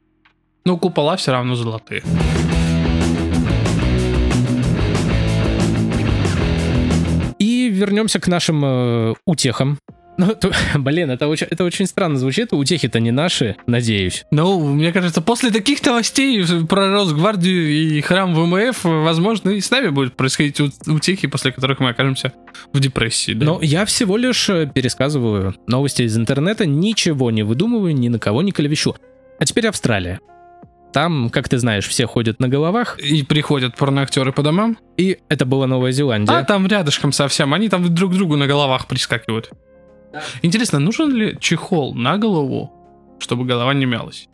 Ну, купола все равно золотые. И вернемся к нашим э, утехам. Ну, то- блин, это очень, это очень странно звучит. Утехи-то не наши, надеюсь. Ну, мне кажется, после таких новостей про Росгвардию и храм ВМФ, возможно, и с нами будут происходить ут- утехи, после которых мы окажемся в депрессии. Да? Но я всего лишь э, пересказываю новости из интернета, ничего не выдумываю, ни на кого не клевещу. А теперь Австралия. Там, как ты знаешь, все ходят на головах, И приходят порноактеры по домам. и это была Новая Зеландия. А там рядышком совсем. Они там друг другу на головах прискакивают. Интересно, нужен ли чехол на голову, чтобы голова не мялась?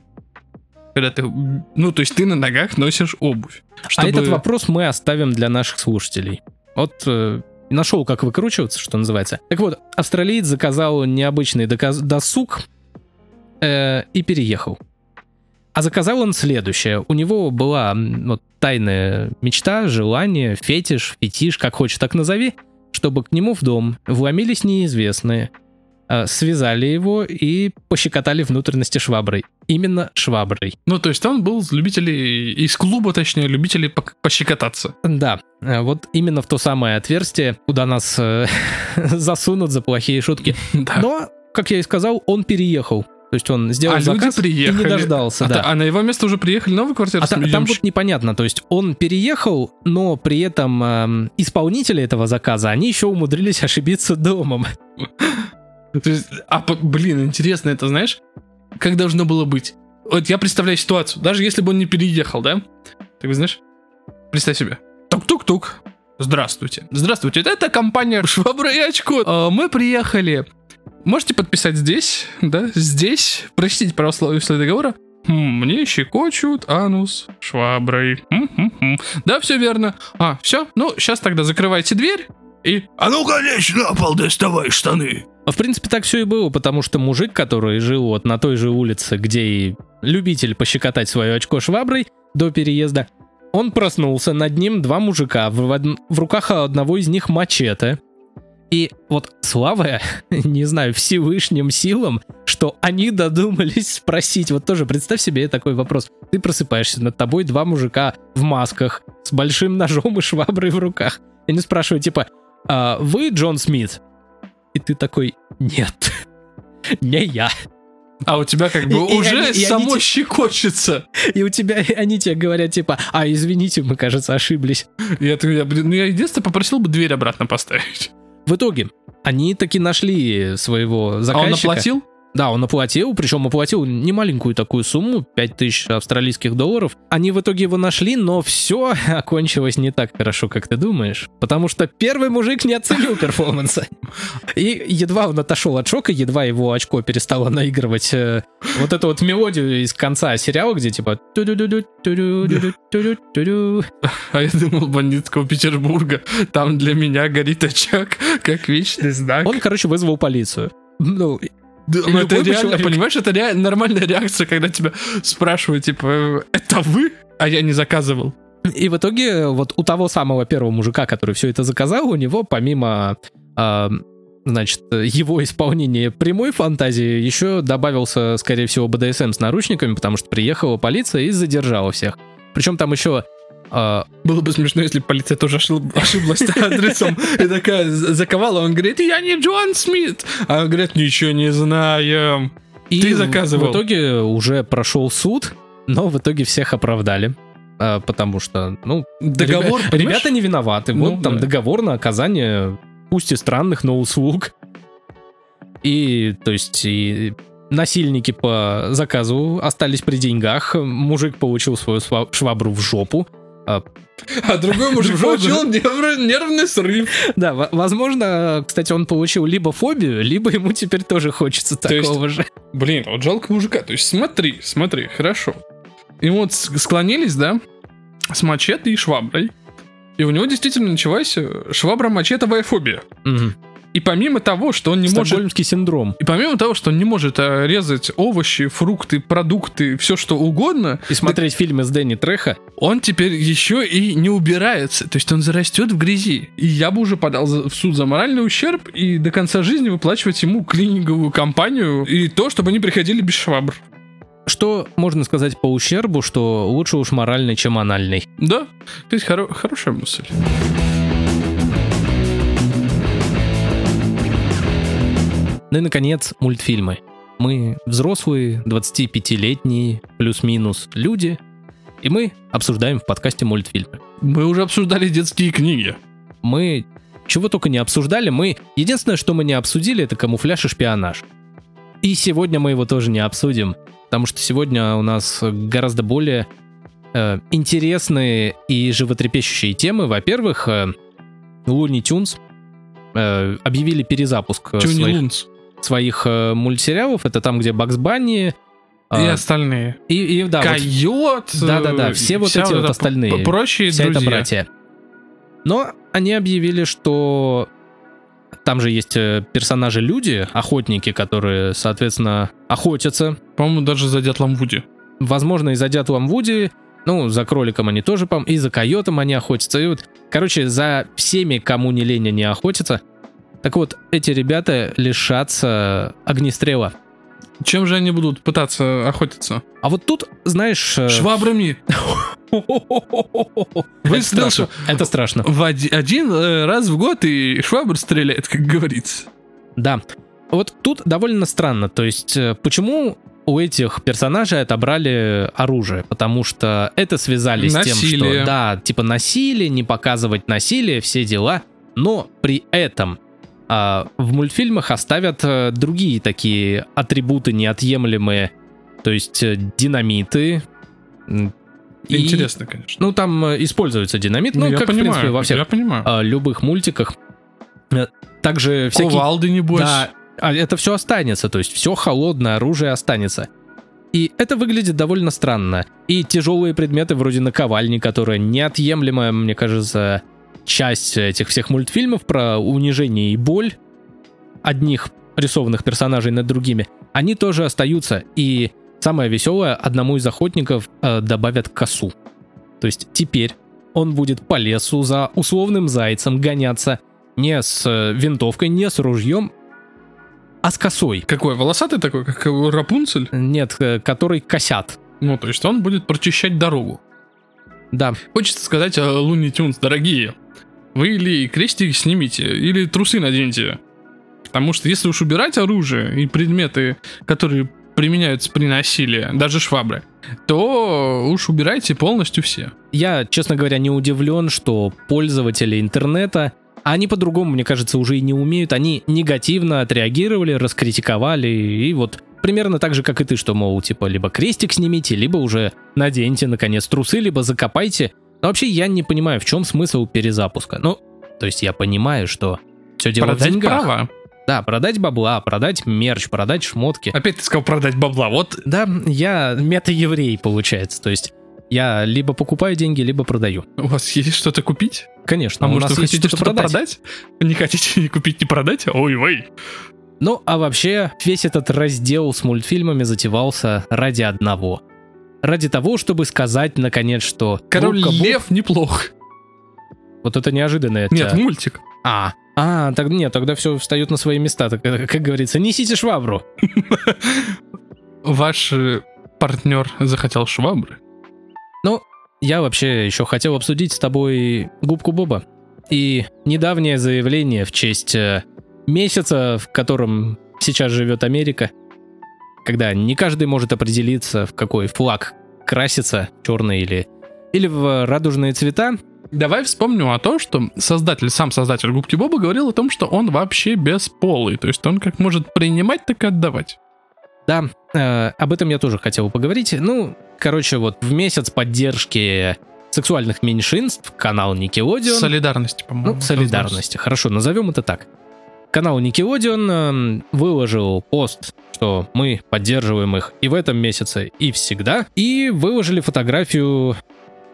Когда ты... Ну, то есть ты на ногах носишь обувь. А чтобы- этот вопрос мы оставим для наших слушателей. Вот э, нашел, как выкручиваться, что называется. Так вот, австралиец заказал необычный доказ- досуг э, и переехал. А заказал он следующее. У него была вот, тайная мечта, желание, фетиш, фетиш, как хочешь, так назови, чтобы к нему в дом вломились неизвестные, э, связали его и пощекотали внутренности шваброй. Именно шваброй. Ну, то есть он был из любителей... Из клуба, точнее, любителей пок- пощекотаться. Да, э, вот именно в то самое отверстие, куда нас э, засунут за плохие шутки. Да. Но, как я и сказал, он переехал. То есть он сделал а заказ люди приехали. и не дождался, а, да. а на его место уже приехали новые квартиры А та- там вот непонятно, то есть он переехал, но при этом эм, исполнители этого заказа, они еще умудрились ошибиться домом. То есть, а, блин, интересно, это знаешь, как должно было быть? Вот я представляю ситуацию, даже если бы он не переехал, да? Так вы знаешь, представь себе. Тук-тук-тук. Здравствуйте. Здравствуйте, это компания Швабра и Очко. А, Мы приехали. Можете подписать здесь, да, здесь. Прочтите православие условия договора. Мне щекочут анус шваброй. М-м-м. Да, все верно. А, все? Ну, сейчас тогда закрывайте дверь и... А ну-ка, лечь на пол, доставай штаны. В принципе, так все и было, потому что мужик, который жил вот на той же улице, где и любитель пощекотать свое очко шваброй до переезда, он проснулся, над ним два мужика, в, од- в руках одного из них мачете. И вот слава, не знаю, Всевышним силам, что они додумались спросить. Вот тоже представь себе такой вопрос. Ты просыпаешься, над тобой два мужика в масках с большим ножом и шваброй в руках. И они спрашивают, типа, «А вы Джон Смит? И ты такой, нет, не я. А у тебя как бы И- и уже они- и само те- щекочется. И у тебя, и они тебе говорят, типа, а, извините, мы, кажется, ошиблись. Я, такой, я, блин, ну я единственное попросил бы дверь обратно поставить. В итоге, они таки нашли своего А заказчика. он оплатил? Да, он оплатил, причем оплатил немаленькую такую сумму, 5000 австралийских долларов. Они в итоге его нашли, но все окончилось не так хорошо, как ты думаешь. Потому что первый мужик не оценил перформанса. И едва он отошел от шока, едва его очко перестало наигрывать э, вот эту вот мелодию из конца сериала, где типа... А я думал, бандитского Петербурга. Там для меня горит очаг, как вечный знак. Он, короче, вызвал полицию. Ну, Да, ну, это реально, человек. понимаешь, это rea- нормальная реакция, когда тебя спрашивают, типа, «Э, это вы? А я не заказывал. И в итоге вот у того самого первого мужика, который все это заказал, у него помимо а, значит, его исполнение прямой фантазии, еще добавился, скорее всего, БДСМ с наручниками, потому что приехала полиция и задержала всех. Причем там еще а, Было бы смешно, если полиция тоже ошиб- ошиблась адресом и такая заковала. Он говорит, я не Джон Смит. А он говорит, ничего не знаем. и Ты заказывал. В итоге уже прошел суд, но в итоге всех оправдали. а, Потому что, ну, Договор, ребя- ребята не виноваты. Ну, вот там да. договор на оказание, пусть и странных, но услуг. И, то есть, и насильники по заказу остались при деньгах. Мужик получил свою швабру в жопу. А другой мужик получил нерв- нервный срыв. Да, во- возможно, кстати, он получил либо фобию, либо ему теперь тоже хочется такого же. Блин, вот жалко мужика. То есть смотри, смотри, хорошо. И вот склонились, да, с мачете и шваброй. И у него действительно началась швабра-мачетовая фобия. И помимо того, что он не может... Синдром. И помимо того, что он не может э, резать овощи, фрукты, продукты, все что угодно, И смотреть фильмы с Дэнни Треха. он теперь еще и не убирается. То есть он зарастет в грязи. И я бы уже подал в суд за моральный ущерб и до конца жизни выплачивать ему клининговую компанию и то, чтобы они приходили без швабр. Что можно сказать по ущербу, что лучше уж моральный, чем анальный. Да, то есть хоро- хорошая мысль. Ну и, наконец, мультфильмы. Мы взрослые, 25-летние, плюс-минус люди, и мы обсуждаем в подкасте мультфильмы. Мы уже обсуждали детские книги. Мы чего только не обсуждали, мы... Единственное, что мы не обсудили, это камуфляж и шпионаж. И сегодня мы его тоже не обсудим, потому что сегодня у нас гораздо более э, интересные и животрепещущие темы. Во-первых, э, Looney Tunes э, объявили перезапуск э, не своих, Лунц? Своих э, мультсериалов. Это там, где Бакс Банни... И э, остальные. и, и, да, вот Койот. Да-да-да, э, все вот эти вот эта остальные. Прочие вся друзья. это братья. Но они объявили, что там же есть э, персонажи-люди, охотники, которые, соответственно, охотятся. По-моему, даже за дятлом Вуди. Возможно, и за дятлом Вуди, ну, за кроликом они тоже, по и за койотом они охотятся. И вот, короче, за всеми, кому не лень, они охотятся. Так вот, эти ребята лишатся огнестрела. Чем же они будут пытаться охотиться? А вот тут, знаешь... э, Швабрами. Это Выстрел страшно. Это страшно. В оди- один э, раз в год и швабр стреляет, как говорится. Да. Вот тут довольно странно. То есть, э, почему у этих персонажей отобрали оружие? Потому что это связали с тем, что да, типа насилие, не показывать насилие, все дела. Но при этом а, в мультфильмах оставят э, другие такие атрибуты неотъемлемые. То есть э, динамиты. м, и- Интересно, конечно. Ну, там э, используется динамит, ну, я как, в понимаю, принципе, во всех я понимаю. а, любых мультиках. Также всякие Кувалды, небось. да, а это все останется, то есть все холодное оружие останется. И это выглядит довольно странно. И тяжелые предметы вроде наковальни, которая неотъемлемая, мне кажется, часть этих всех мультфильмов про унижение и боль одних рисованных персонажей над другими, они тоже остаются. И самое веселое, одному из охотников э, добавят косу. То есть теперь он будет по лесу за условным зайцем гоняться не с э, винтовкой, не с ружьем, а с косой. Какой, волосатый такой, как Рапунцель? Нет, э, который косят. Ну, то есть он будет прочищать дорогу. Да, Хочется сказать, э, Луни Тюнс, дорогие, вы или крестик снимите, или трусы наденьте. Потому что если уж убирать оружие и предметы, которые применяются при насилии, даже швабры, то уж убирайте полностью все. я, честно говоря, не удивлен, что пользователи интернета, они по-другому, мне кажется, уже и не умеют, они негативно отреагировали, раскритиковали, и вот примерно так же, как и ты, что, мол, типа, либо крестик снимите, либо уже наденьте, наконец, трусы, либо закопайте. Но вообще я не понимаю, в чем смысл перезапуска. Ну, то есть я понимаю, что все дело в Продать деньгах. права. Да, продать бабла, продать мерч, продать шмотки. Опять ты сказал продать бабла. Вот Да, я мета-еврей, получается. То есть я либо покупаю деньги, либо продаю. у вас есть что-то купить? Конечно, А у может нас вы хотите что-то что-то продать? Не хотите ни купить, ни продать? Ой-ой. Ну, а вообще, весь этот раздел с мультфильмами затевался ради одного. Ради того, чтобы сказать, наконец, что... Король Губка Боб- Лев неплох. Вот это неожиданное. Нет, тебя. мультик. А, А, так нет, тогда все встает на свои места. Так, э, как говорится, несите швабру. Ваш э, партнер захотел швабры? Ну, я вообще еще хотел обсудить с тобой губку Боба. И недавнее заявление в честь э, месяца, в котором сейчас живет Америка, когда не каждый может определиться, в какой флаг красится, черный или, или в радужные цвета, Давай вспомним о том, что создатель, сам создатель Губки Боба говорил о том, что он вообще бесполый. То есть он как может принимать, так и отдавать. Да, э, об этом я тоже хотел поговорить. Ну, короче, вот в месяц поддержки сексуальных меньшинств канал Nickelodeon... Солидарности, по-моему. Ну, солидарности, хорошо, назовем это так. Канал Nickelodeon э, выложил пост, что мы поддерживаем их и в этом месяце, и всегда, и выложили фотографию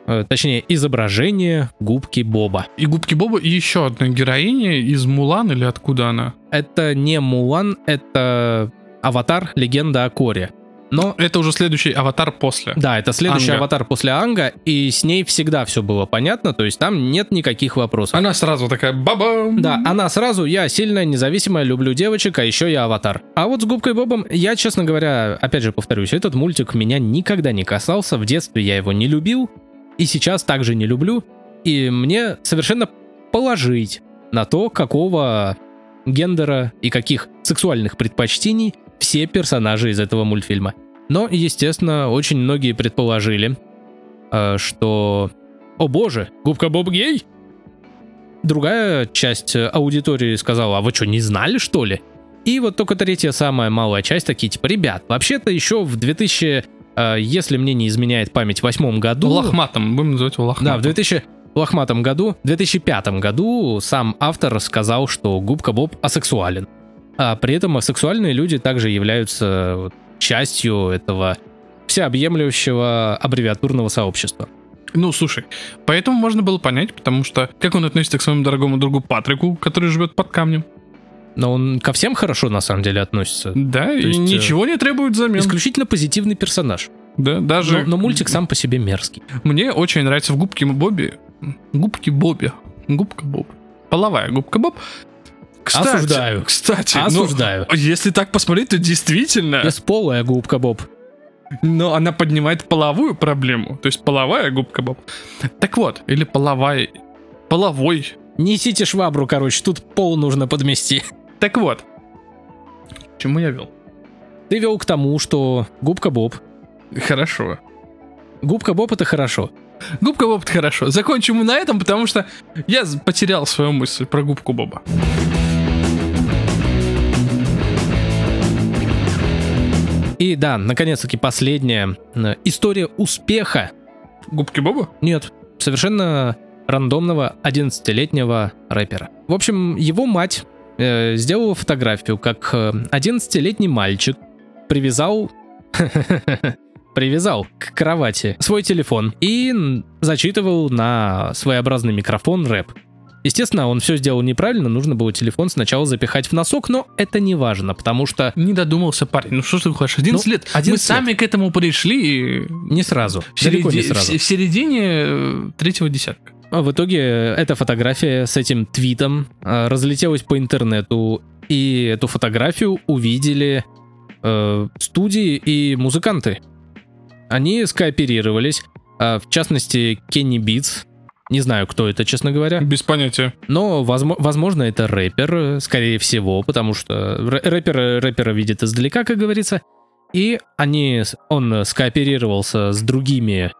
э, точнее, изображение губки Боба. И Губки Боба и еще одна героиня из Мулан или откуда она? Это не Мулан, это Аватар Легенда о Коре. Но Это уже следующий аватар после. да, это следующий Анга. аватар после Анга, и с ней всегда все было понятно, то есть там нет никаких вопросов. Она сразу такая баба. Да, она сразу, я сильная, независимая, люблю девочек, а еще я аватар. А вот с Губкой Бобом, я, честно говоря, опять же повторюсь, этот мультик меня никогда не касался, в детстве я его не любил, и сейчас также не люблю, и мне совершенно положить на то, какого гендера и каких сексуальных предпочтений все персонажи из этого мультфильма. Но, естественно, очень многие предположили, э, что «О боже, Губка Боб гей?» Другая часть э, аудитории сказала, а вы что, не знали, что ли? И вот только третья, самая малая часть, такие типа, ребят, вообще-то еще в 2000, э, если мне не изменяет память, восьмом году... Лохматом, будем называть его лохматом. Да, в 2000 лохматом году, в 2005 году сам автор сказал, что Губка Боб асексуален. А при этом асексуальные люди также являются частью этого всеобъемлющего аббревиатурного сообщества. Ну, слушай, поэтому можно было понять, потому что как он относится к своему дорогому другу Патрику, который живет под камнем. Но он ко всем хорошо на самом деле относится. Да, и есть, э, ничего не требует взамен. Исключительно позитивный персонаж. Да, даже... Но, но мультик сам по себе мерзкий. Мне очень нравится в Губке Бобби... Губки Бобби. Губка Боб. Половая Губка Боб. Кстати, Осуждаю. Кстати, ну, Осуждаю. если так посмотреть, то действительно... Бесполая губка Боб. Но она поднимает половую проблему. То есть половая губка Боб. Так вот, или половая... Половой. Несите швабру, короче, тут пол нужно подмести. Так вот. К чему я вел? Ты вел к тому, что губка Боб. Хорошо. Губка Боб это хорошо. Губка Боб это хорошо. Закончим мы на этом, потому что я потерял свою мысль про губку Боба. И да, наконец-таки последняя э, история успеха. Губки Боба? Нет, совершенно рандомного 11-летнего рэпера. В общем, его мать э, сделала фотографию, как э, 11-летний мальчик привязал привязал к кровати свой телефон и зачитывал на своеобразный микрофон рэп. Естественно, он все сделал неправильно, нужно было телефон сначала запихать в носок, но это не важно, потому что Не додумался парень. Ну что ж ты хочешь? 11 Ну, лет. 11 мы лет. сами к этому пришли. и не сразу, В, далеко не середи- сразу. в- середине э, третьего десятка. А В итоге эта фотография с этим твитом э, разлетелась по интернету, и эту фотографию увидели э, студии и музыканты. Они скооперировались, э, в частности, Кенни Битс. Не знаю, кто это, честно говоря. Без понятия. Но, возмо- возможно, это рэпер, э, скорее всего, потому что рэ- рэпер рэпера видит издалека, как говорится. И они, он скооперировался с другими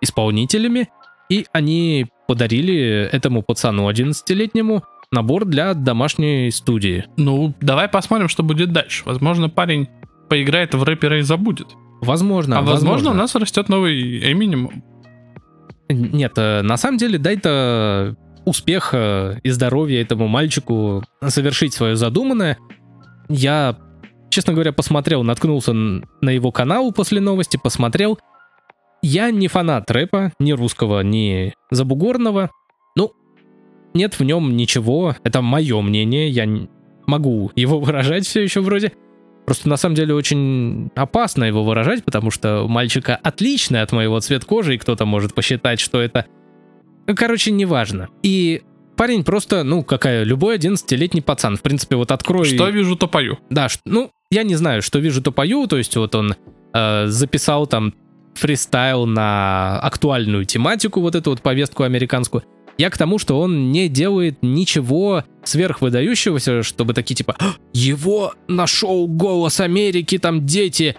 исполнителями, и они подарили этому пацану 11-летнему набор для домашней студии. Ну, давай посмотрим, что будет дальше. Возможно, парень поиграет в рэпера и забудет. Возможно, а возможно, у нас растет новый Эминем. Нет, э, на самом деле, дай-то успех э, и здоровье этому мальчику совершить свое задуманное. Я, честно говоря, посмотрел, наткнулся на его канал после новости, посмотрел. Я не фанат рэпа, ни русского, ни забугорного. Ну, нет в нем ничего, это мое мнение, я могу его выражать все еще вроде. Просто на самом деле очень опасно его выражать, потому что мальчика отличный от моего цвет кожи, и кто-то может посчитать, что это... Ну, короче, неважно. И парень просто, ну, какая, любой 11-летний пацан. В принципе, вот открой... Что вижу, то пою. Да, ну, я не знаю, что вижу, то пою. То есть вот он э, записал там фристайл на актуальную тематику, вот эту вот повестку американскую. Я к тому, что он не делает ничего сверхвыдающегося, чтобы такие типа «А, «Его нашел голос Америки, там дети!»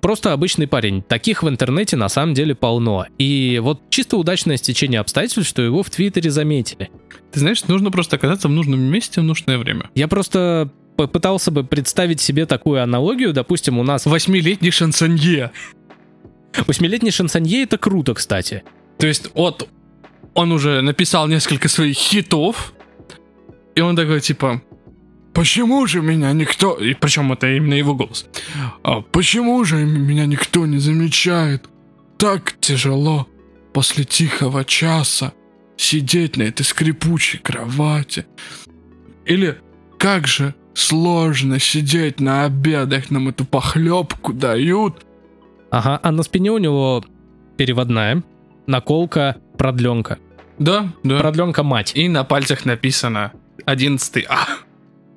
Просто обычный парень. Таких в интернете на самом деле полно. И вот чисто удачное стечение обстоятельств, что его в Твиттере заметили. Ты знаешь, нужно просто оказаться в нужном месте в нужное время. Я просто попытался бы представить себе такую аналогию. Допустим, у нас Восьмилетний шансонье. восьмилетний шансонье это круто, кстати. То есть вот он уже написал несколько своих хитов, и он такой типа, почему же меня никто... И причем это именно его голос. «А почему же меня никто не замечает? Так тяжело после тихого часа сидеть на этой скрипучей кровати. Или как же сложно сидеть на обедах, нам эту похлебку дают. Ага, а на спине у него переводная, наколка, продленка. Да, да. Продленка мать. И на пальцах написано 11 А.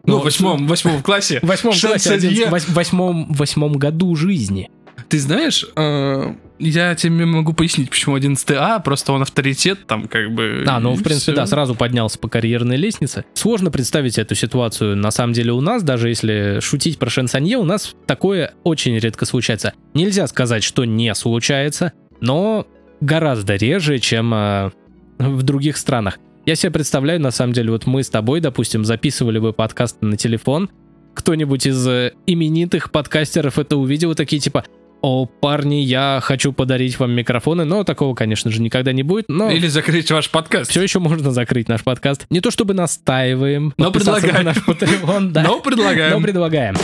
Ну, Ну, в восьмом, восьмом классе. В восьмом классе, восьмом, восьмом году жизни. Ты знаешь, э, я тебе могу пояснить, почему 11 А, просто он авторитет там как бы... А, ну, в принципе, да, сразу поднялся по карьерной лестнице. Сложно представить эту ситуацию, на самом деле, у нас, даже если шутить про шансонье, у нас такое очень редко случается. Нельзя сказать, что не случается, но гораздо реже, чем э, в других странах. Я себе представляю, на самом деле, вот мы с тобой, допустим, записывали бы подкаст на телефон, кто-нибудь из э, именитых подкастеров это увидел, такие типа, о, парни, я хочу подарить вам микрофоны, но такого, конечно же, никогда не будет, но... Или закрыть ваш подкаст. Все еще можно закрыть наш подкаст. Не то чтобы настаиваем. Но предлагаем. на наш Patreon, да. Но предлагаем. Но предлагаем.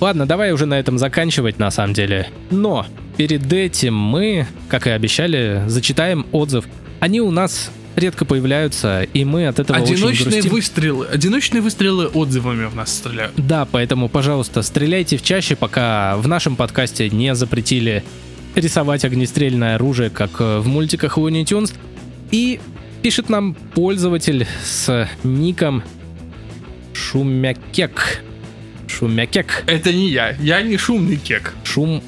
Ладно, давай уже на этом заканчивать, на самом деле. Но перед этим мы, как и обещали, зачитаем отзыв. Они у нас редко появляются, и мы от этого очень Одиночные грустим. выстрелы. Одиночные выстрелы отзывами в нас стреляют. Да, поэтому, пожалуйста, стреляйте в чаще, пока в нашем подкасте не запретили рисовать огнестрельное оружие, как э, в мультиках Looney Tunes. И пишет нам пользователь с ником Шумякек. Шумякек. Это не я. Я не шумный кек. Шум...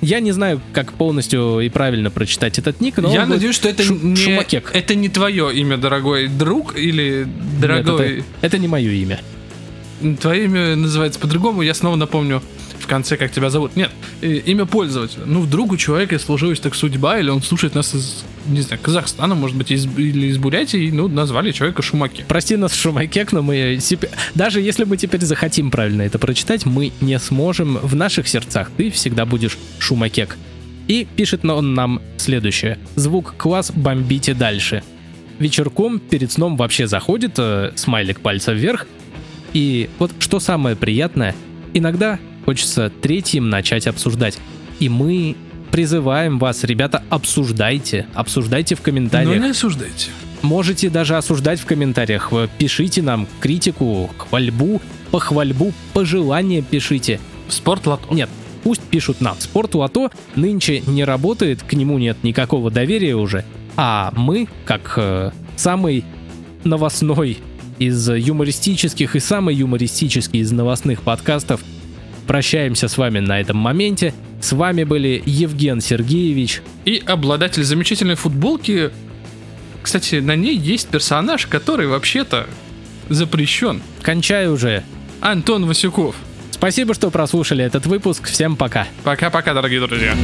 Я не знаю, как полностью и правильно прочитать этот ник, но я надеюсь, что это Шу- не, Шумакек. это не твое имя, дорогой друг или Нет, дорогой. это, это не мое имя. Твое имя называется по-другому. Я снова напомню в конце, как тебя зовут. Нет, э, имя пользователя. Ну, вдруг у человека сложилась так судьба, или он слушает нас из, не знаю, Казахстана, может быть, из, или из Бурятии, ну, назвали человека Шумаки. Прости нас, Шумакек, но мы даже если мы теперь захотим правильно это прочитать, мы не сможем. В наших сердцах ты всегда будешь Шумакек. И пишет он нам следующее. Звук класс, бомбите дальше. Вечерком перед сном вообще заходит э, смайлик пальца вверх. И вот что самое приятное, иногда хочется третьим начать обсуждать. И мы призываем вас, ребята, обсуждайте, обсуждайте в Но комментариях. Ну, не осуждайте. Можете даже осуждать в комментариях. Э, Пишите нам критику, хвальбу, похвальбу, пожелания пишите. Спорт лото. Нет, пусть пишут нам. Спорт Лото нынче не работает, к нему нет никакого доверия уже. А мы, как э, самый новостной из юмористических и самый юмористический из новостных подкастов, прощаемся с вами на этом моменте. С вами были Евген Сергеевич. И обладатель замечательной футболки. Кстати, на ней есть персонаж, который вообще-то запрещен. Кончай уже. Антон Васюков. Спасибо, что прослушали этот выпуск. Всем пока. Пока-пока, дорогие друзья.